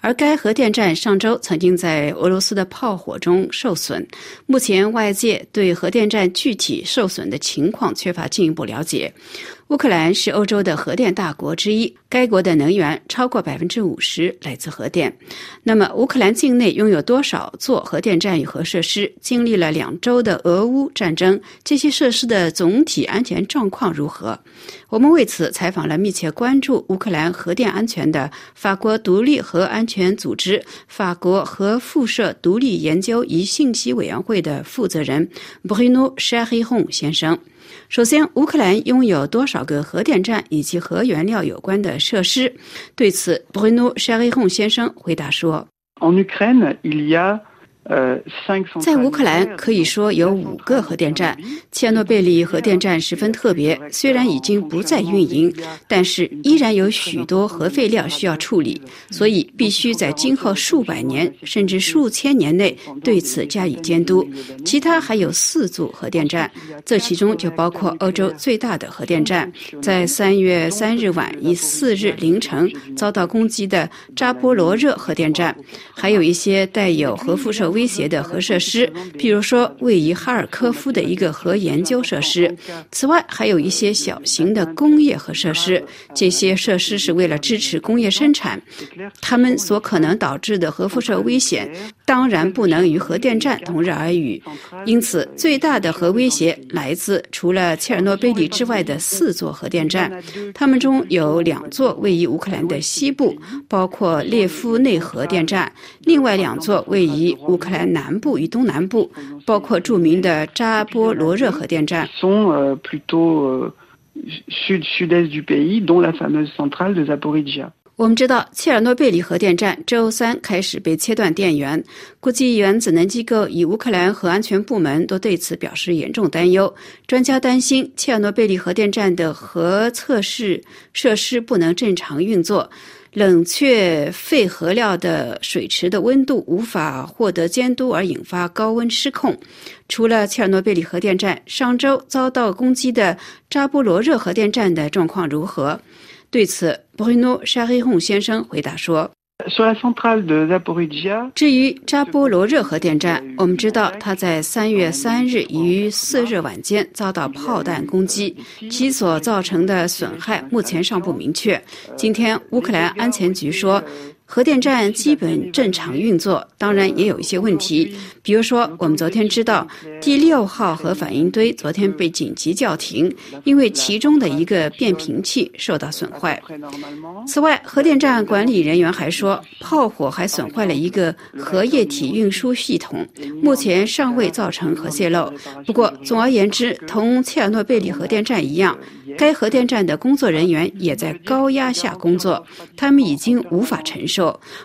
G: 而该核电站上周曾经在俄罗斯的炮火中受损。目前，外界对核电站具体受损的情况缺乏进一步了解。乌克兰是欧洲的核电大国之一，该国的能源超过百分之五十来自核电。那么，乌克兰境内拥有多少座核电站与核设施？经历了两周的俄乌战争，这些设施的总体安全状况如何？我们为此采访了密切关注乌克兰核电安全的法国独立核安全组织法国核辐射独立研究与信息委员会的负责人 Bruno c h a r i h o n 先生。首先，乌克兰拥有多少个核电站以及核原料有关的设施？对此，Bruno c h a r i h o n 先生回答说。在乌克兰，可以说有五个核电站。切尔诺贝利核电站十分特别，虽然已经不再运营，但是依然有许多核废料需要处理，所以必须在今后数百年甚至数千年内对此加以监督。其他还有四座核电站，这其中就包括欧洲最大的核电站，在三月三日晚以四日凌晨遭到攻击的扎波罗热核电站，还有一些带有核辐射。威胁的核设施，比如说位于哈尔科夫的一个核研究设施。此外，还有一些小型的工业核设施。这些设施是为了支持工业生产，它们所可能导致的核辐射危险，当然不能与核电站同日而语。因此，最大的核威胁来自除了切尔诺贝利之外的四座核电站，它们中有两座位于乌克兰的西部，包括列夫内核电站；另外两座位于乌。克兰南部与东南部，包括著名的扎波罗热核电站。我们知道，切尔诺贝利核电站周三开始被切断电源，国际原子能机构与乌克兰核安全部门都对此表示严重担忧。专家担心，切尔诺贝利核电站的核测试设施不能正常运作。冷却废核料的水池的温度无法获得监督，而引发高温失控。除了切尔诺贝利核电站，上周遭到攻击的扎波罗热核电站的状况如何？对此，布瑞诺·沙黑洪先生回答说。至于扎波罗热核电站，我们知道它在三月三日于四日晚间遭到炮弹攻击，其所造成的损害目前尚不明确。今天，乌克兰安全局说。核电站基本正常运作，当然也有一些问题。比如说，我们昨天知道第六号核反应堆昨天被紧急叫停，因为其中的一个变频器受到损坏。此外，核电站管理人员还说，炮火还损坏了一个核液体运输系统，目前尚未造成核泄漏。不过，总而言之，同切尔诺贝利核电站一样，该核电站的工作人员也在高压下工作，他们已经无法承受。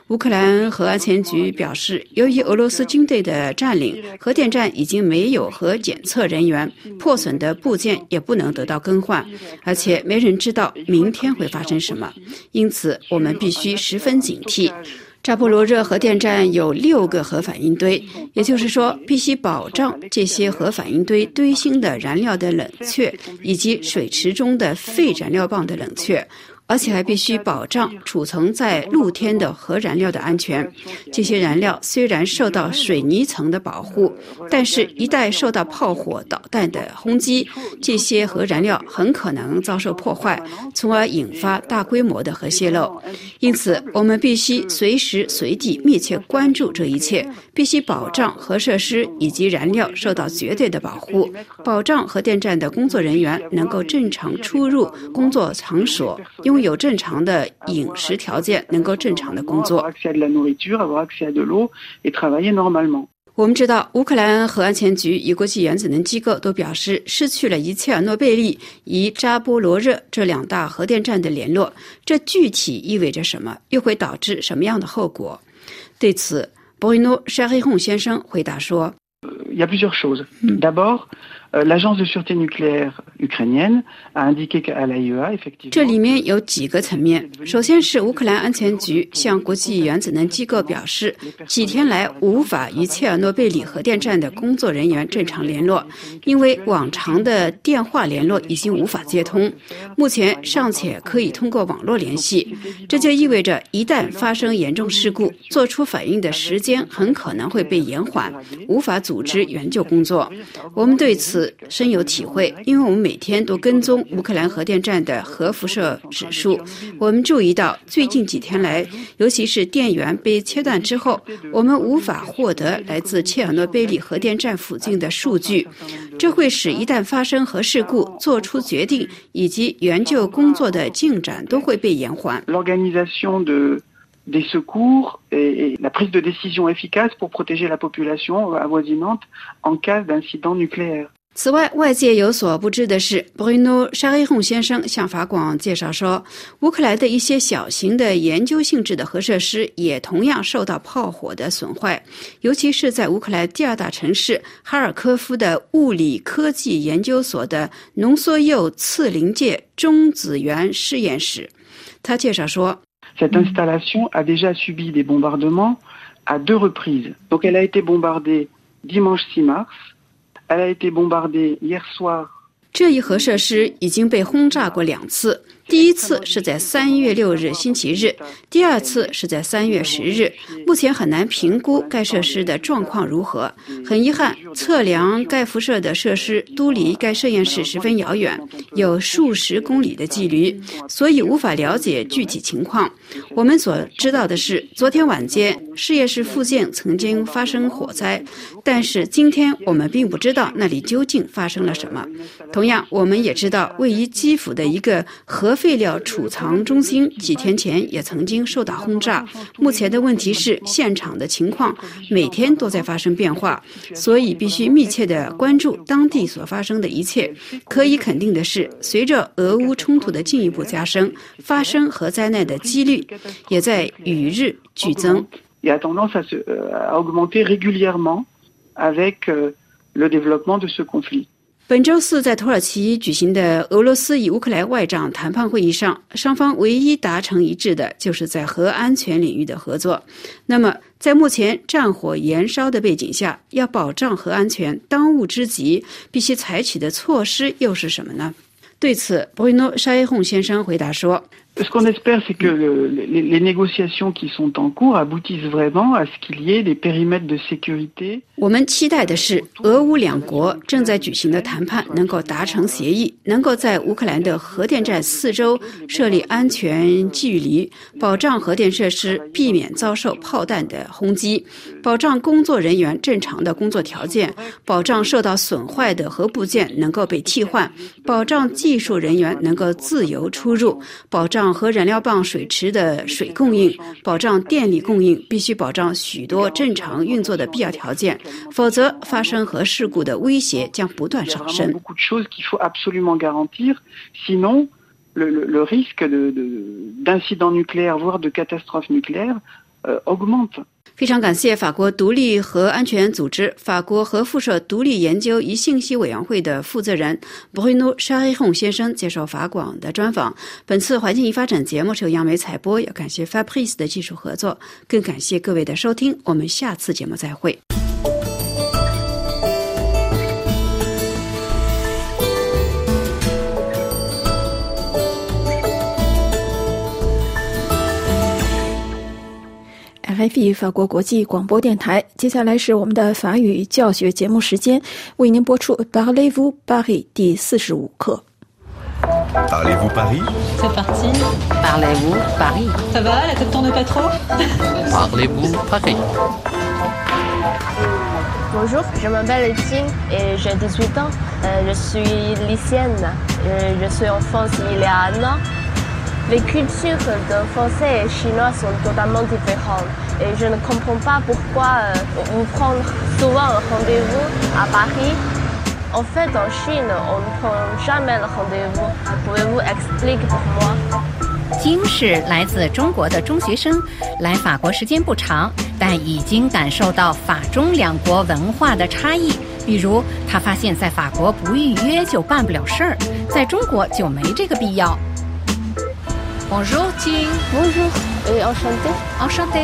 G: 乌克兰核安全局表示，由于俄罗斯军队的占领，核电站已经没有核检测人员，破损的部件也不能得到更换，而且没人知道明天会发生什么。因此，我们必须十分警惕。扎波罗热核电站有六个核反应堆，也就是说，必须保障这些核反应堆堆芯的燃料的冷却，以及水池中的废燃料棒的冷却。而且还必须保障储存在露天的核燃料的安全。这些燃料虽然受到水泥层的保护，但是一旦受到炮火、导弹的轰击，这些核燃料很可能遭受破坏，从而引发大规模的核泄漏。因此，我们必须随时随地密切关注这一切，必须保障核设施以及燃料受到绝对的保护，保障核电站的工作人员能够正常出入工作场所，因为。有正常的饮食条件，能够正常的工作。我们知道，乌克兰核安全局与国际原子能机构都表示，失去了伊切尔诺贝利与扎波罗热这两大核电站的联络。这具体意味着什么？又会导致什么样的后果？对此，博伊诺·沙黑洪先生回答说。这里面有几个层面。首先是乌克兰安全局向国际原子能机构表示，几天来无法与切尔诺贝利核电站的工作人员正常联络，因为往常的电话联络已经无法接通，目前尚且可以通过网络联系。这就意味着，一旦发生严重事故，做出反应的时间很可能会被延缓，无法组织援救工作。我们对此。深有体会因为我们每天都跟踪乌克兰核电站的核辐射指数。我们注意到最近几天来尤其是电源被切断之后我们无法获得来自切尔诺贝利核电站附近的数据。这会使一旦发生核事故做出决定以及援救工作的进展都会被延缓。此外，外界有所不知的是，Bruno s h a r i h o n 先生向法广介绍说，乌克兰的一些小型的研究性质的核设施也同样受到炮火的损坏，尤其是在乌克兰第二大城市哈尔科夫的物理科技研究所的浓缩铀次临界中子源试验室。他介绍说。
H: Cette installation a déjà subi des bombardements à deux reprises. Donc elle a été bombardée dimanche 6 mars,
G: 这一核设施已经被轰炸过两次，第一次是在三月六日星期日，第二次是在三月十日。目前很难评估该设施的状况如何。很遗憾，测量该辐射的设施都离该实验室十分遥远，有数十公里的距离，所以无法了解具体情况。我们所知道的是，昨天晚间实验室附近曾经发生火灾，但是今天我们并不知道那里究竟发生了什么。同样，我们也知道，位于基辅的一个核废料储藏中心几天前也曾经受到轰炸。目前的问题是，现场的情况每天都在发生变化，所以必须密切的关注当地所发生的一切。可以肯定的是，随着俄乌冲突的进一步加深，发生核灾难的几率也在与日俱增。本周四在土耳其举行的俄罗斯与乌克兰外长谈判会议上，双方唯一达成一致的就是在核安全领域的合作。那么，在目前战火延烧的背景下，要保障核安全，当务之急必须采取的措施又是什么呢？对此，博伊诺·沙耶洪先生回答说。
H: Ce qu'on espère, c'est que les, les négociations qui sont en cours aboutissent vraiment à ce qu'il y ait des périmètres de sécurité.
G: 我们期待的是，俄乌两国正在举行的谈判能够达成协议，能够在乌克兰的核电站四周设立安全距离，保障核电设施避免遭受炮弹的轰击，保障工作人员正常的工作条件，保障受到损坏的核部件能够被替换，保障技术人员能够自由出入，保障。和燃料棒水池的水供应，保障电力供应必须保障许多正常运作的必要条件，否则发生核事故的威胁将不断上升。非常感谢法国独立核安全组织法国核辐射独立研究与信息委员会的负责人 Bruno c h a r i h o n 先生接受法广的专访。本次环境与发展节目是由央美采播，要感谢 Fabrice 的技术合作，更感谢各位的收听。我们下次节目再会。
B: RFI 法国国际广播电台，接下来是我们的法语教学节目时间，为您播出 Parlez-vous Paris 第四十五课。
I: Parlez-vous Paris
J: C'est parti.
K: Parlez-vous Paris
J: Ça va, la tête tourne pas trop
K: Parlez-vous Paris
L: Bonjour, je m'appelle Ting et j'ai 18 ans. Euh, je suis lycéenne. Euh, je suis en France il y a un an. Les cultures de français et chinois sont totalement différentes. Et je ne comprends pas pourquoi euh, on prend souvent un rendez-vous à Paris. En fait, en Chine, on ne prend jamais le rendez-vous. Pouvez-vous expliquer pour moi
M: 金是来自中国的中学生，来法国时间不长，但已经感受到法中两国文化的差异。比如，他发现，在法国不预约就办不了事儿，在中国就没这个必要。Bonjour, Ting.
L: Bonjour et enchanté.
M: Enchanté.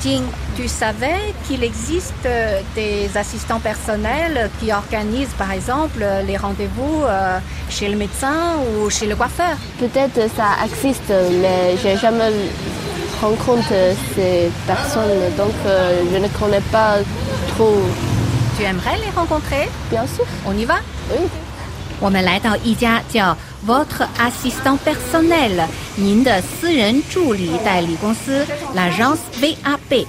M: Ting, tu savais qu'il existe des assistants personnels qui organisent par exemple les rendez-vous euh, chez le médecin ou chez le coiffeur
L: Peut-être ça existe, mais j'ai jamais rencontré ces personnes, donc euh, je ne connais pas trop.
M: Tu aimerais les rencontrer
L: Bien sûr.
M: On y va
L: Oui.
M: 我们来到一家叫 Votre assistant personnel，您的私人助理代理公司 L'agence VAB。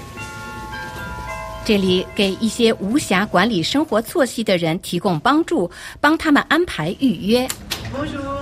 M: 这里给一些无暇管理生活作息的人提供帮助，帮他们安排预约。Bonjour,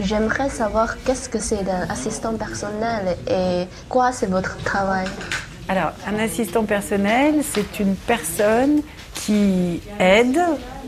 L: J'aimerais savoir qu'est-ce que c'est un assistant personnel et quoi c'est votre travail.
J: Alors, un assistant personnel, c'est une personne qui aide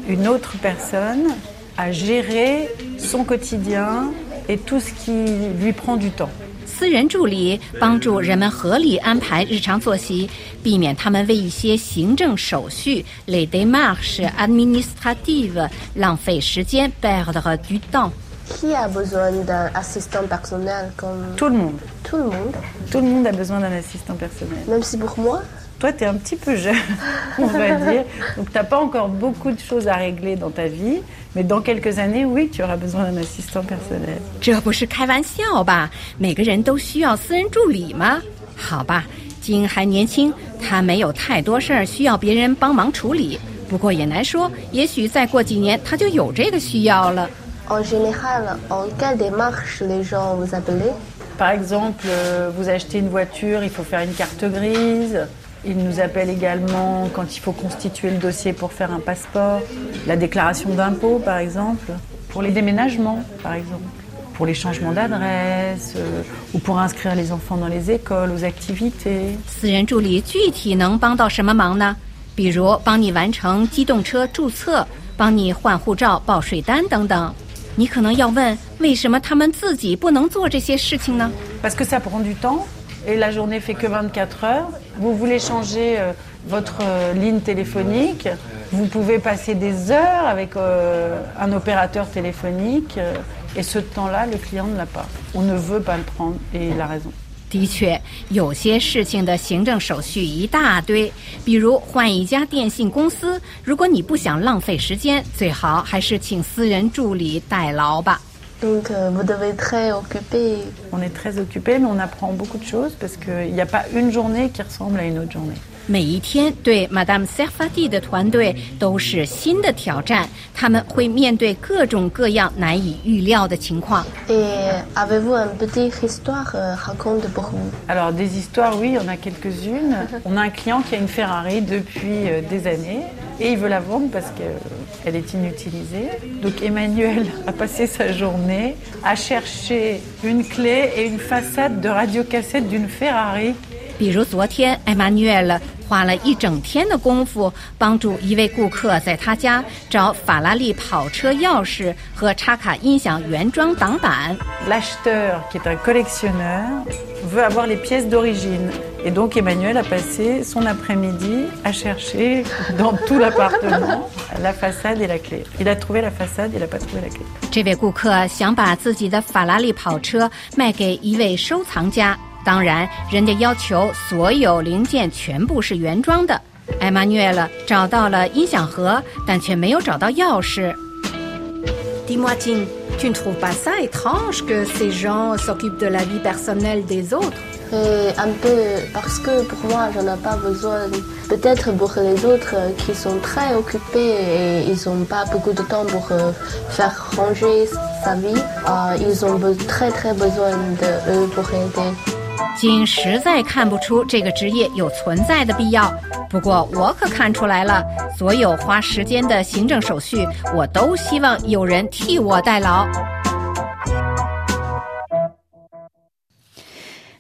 J: une autre personne à gérer son quotidien et tout ce qui lui prend du temps.
M: 私人助理帮助人们合理安排日常作息，避免他们为一些行政手续 （les démarches administratives） 浪费时间 （perdre du temps）。
L: Qui a besoin d'un assistant personnel comme
J: Tout le monde.
L: tout le monde
J: Tout le monde a besoin d'un assistant personnel.
L: Même si pour moi
J: Toi, tu es un petit peu jeune, [LAUGHS] on va dire. Donc, tu n'as pas encore beaucoup de choses à régler dans ta vie. Mais dans quelques années, oui, tu auras besoin d'un assistant personnel.
M: 这不是开玩笑吧？每个人都需要私人助理吗？好吧，金还年轻，他没有太多事儿需要别人帮忙处理。不过也难说，也许再过几年他就有这个需要了。
L: En général, en quelle démarche les gens vous appellent
J: Par exemple, euh, vous achetez une voiture, il faut faire une carte grise. Ils nous appellent également quand il faut constituer le dossier pour faire un passeport, la déclaration d'impôt par exemple, pour les déménagements par exemple, pour les changements d'adresse euh, ou pour inscrire les enfants dans les écoles, aux activités.
M: 私人助理具体能帮到什么忙呢？比如帮你完成机动车注册，帮你换护照、报税单等等。 你可能要问，为什么他们自己不能做这些事情呢？
J: Parce que ça prend du temps et la journée fait que 24 heures. Vous voulez changer euh, votre euh, ligne téléphonique, vous pouvez passer des heures avec euh, un opérateur téléphonique euh, et ce temps-là, le client ne l'a pas. On ne veut pas le prendre et il a raison.
M: 的确，有些事情的行政手续一大堆，比如换一家电信公司。如果你不想浪费时间，最好还是请私人助理代劳吧。
L: Donc euh, vous devez être très occupé.
J: On est très occupé, mais on apprend beaucoup de choses parce qu'il n'y a pas une journée qui ressemble à une autre journée.
M: 每一天对 Madame Serfati 的团队都是新的挑战，他们会面对各种各样难以预料的情况。
L: Et avez-vous une petite histoire euh, raconte pour vous
J: Alors des histoires, oui, il y en a quelques-unes. On a un client qui a une Ferrari depuis euh, des années et il veut la vendre parce qu'elle euh, est inutilisée. Donc Emmanuel [LAUGHS] a passé sa journée à chercher une clé et une façade de radiocassette d'une Ferrari.
M: 花了一整天的功夫，帮助一位顾客在他家找法拉利跑车钥匙和插卡音响原装挡板。
J: L'acheteur, qui est un collectionneur, veut avoir les pièces d'origine. Et donc Emmanuel a passé son après-midi à chercher dans tout l'appartement la façade et la clé. Il a trouvé la façade, il n'a pas trouvé la clé.
M: 这位顾客想把自己的法拉利跑车卖给一位收藏家，当然，人家要求所有零件全部是原装的。艾玛虐了找到了音响盒，但却没有找到钥匙。Dis-moi, Tim, tu ne trouves pas ça étrange que ces gens s'occupent de la vie personnelle des autres
L: Et un peu parce que pour moi, j'en ai pas besoin. Peut-être pour les autres euh, qui sont très occupés et ils n'ont pas beaucoup de temps pour euh, faire ranger sa vie, euh, ils ont be- très très besoin de eux pour aider.
M: 今实在看不出这个职业有存在的必要，不过我可看出来了，所有花时间的行政手续，我都希望有人替我代劳。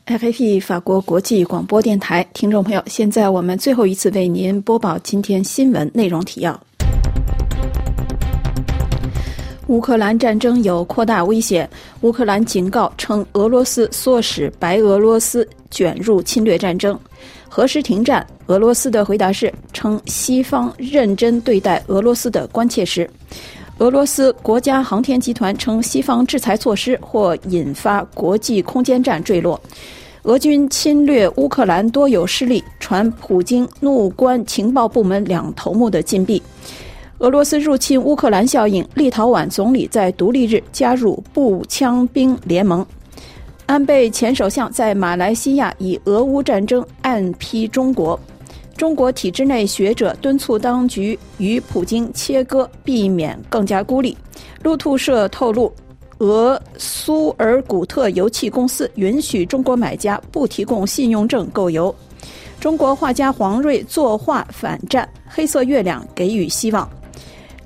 B: RFI 法国国际广播电台听众朋友，现在我们最后一次为您播报今天新闻内容提要。乌克兰战争有扩大危险，乌克兰警告称俄罗斯唆使白俄罗斯卷入侵略战争。何时停战？俄罗斯的回答是称西方认真对待俄罗斯的关切时。俄罗斯国家航天集团称西方制裁措施或引发国际空间站坠落。俄军侵略乌克兰多有失利，传普京怒关情报部门两头目的禁闭。俄罗斯入侵乌克兰效应，立陶宛总理在独立日加入步枪兵联盟。安倍前首相在马来西亚以俄乌战争暗批中国。中国体制内学者敦促当局与普京切割，避免更加孤立。路透社透露，俄苏尔古特油气公司允许中国买家不提供信用证购油。中国画家黄瑞作画反战，黑色月亮给予希望。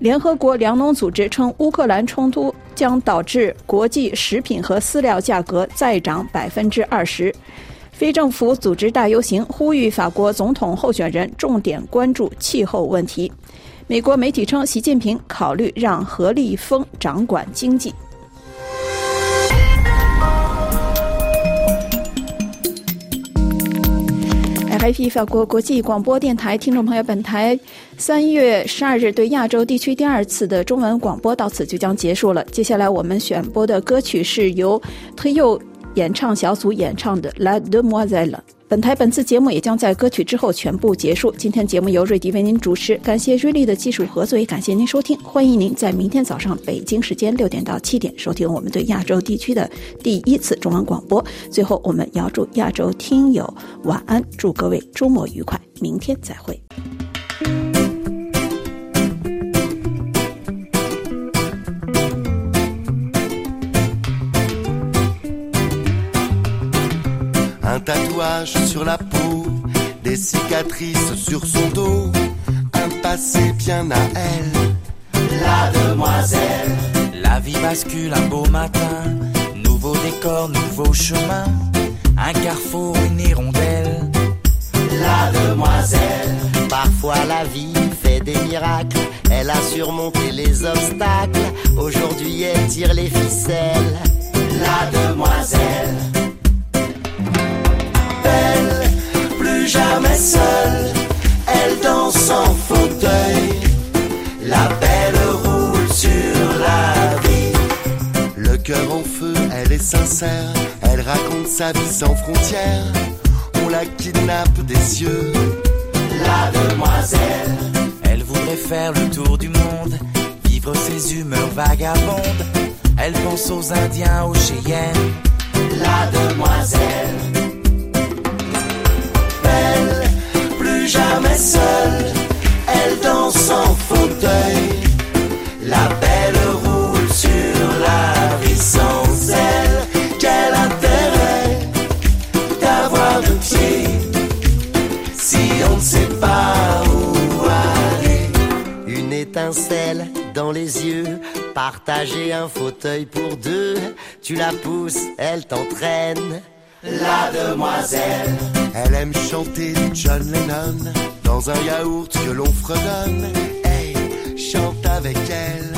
B: 联合国粮农组织称，乌克兰冲突将导致国际食品和饲料价格再涨百分之二十。非政府组织大游行呼吁法国总统候选人重点关注气候问题。美国媒体称，习近平考虑让何立峰掌管经济。法国国际广播电台听众朋友，本台三月十二日对亚洲地区第二次的中文广播到此就将结束了。接下来我们选播的歌曲是由推右演唱小组演唱的《La Demoiselle》。本台本次节目也将在歌曲之后全部结束。今天节目由瑞迪为您主持，感谢瑞丽的技术合作，也感谢您收听。欢迎您在明天早上北京时间六点到七点收听我们对亚洲地区的第一次中文广播。最后，我们遥祝亚洲听友晚安，祝各位周末愉快，明天再会。
N: Sur la peau, des cicatrices sur son dos, un passé bien à elle.
O: La demoiselle. La vie bascule un beau matin, nouveau décor, nouveau chemin, un carrefour, une hirondelle.
N: La demoiselle. Parfois la vie fait des miracles, elle a surmonté les obstacles, aujourd'hui elle tire les ficelles.
O: La demoiselle.
N: Jamais seule, elle danse en fauteuil. La belle roule sur la vie. Le cœur en feu, elle est sincère, elle raconte sa vie sans frontières. On la kidnappe des cieux.
O: La demoiselle. Elle voudrait faire le tour du monde, vivre ses humeurs vagabondes. Elle pense aux Indiens, aux Cheyennes.
N: La demoiselle, jamais seule, elle danse en fauteuil. La belle roule sur la vie sans elle. Quel intérêt d'avoir de pied si on ne sait pas où aller?
P: Une étincelle dans les yeux, partager un fauteuil pour deux. Tu la pousses, elle t'entraîne.
N: La demoiselle,
Q: Elle aime chanter John Lennon dans un yaourt que l'on fredonne. Hey, chante avec elle.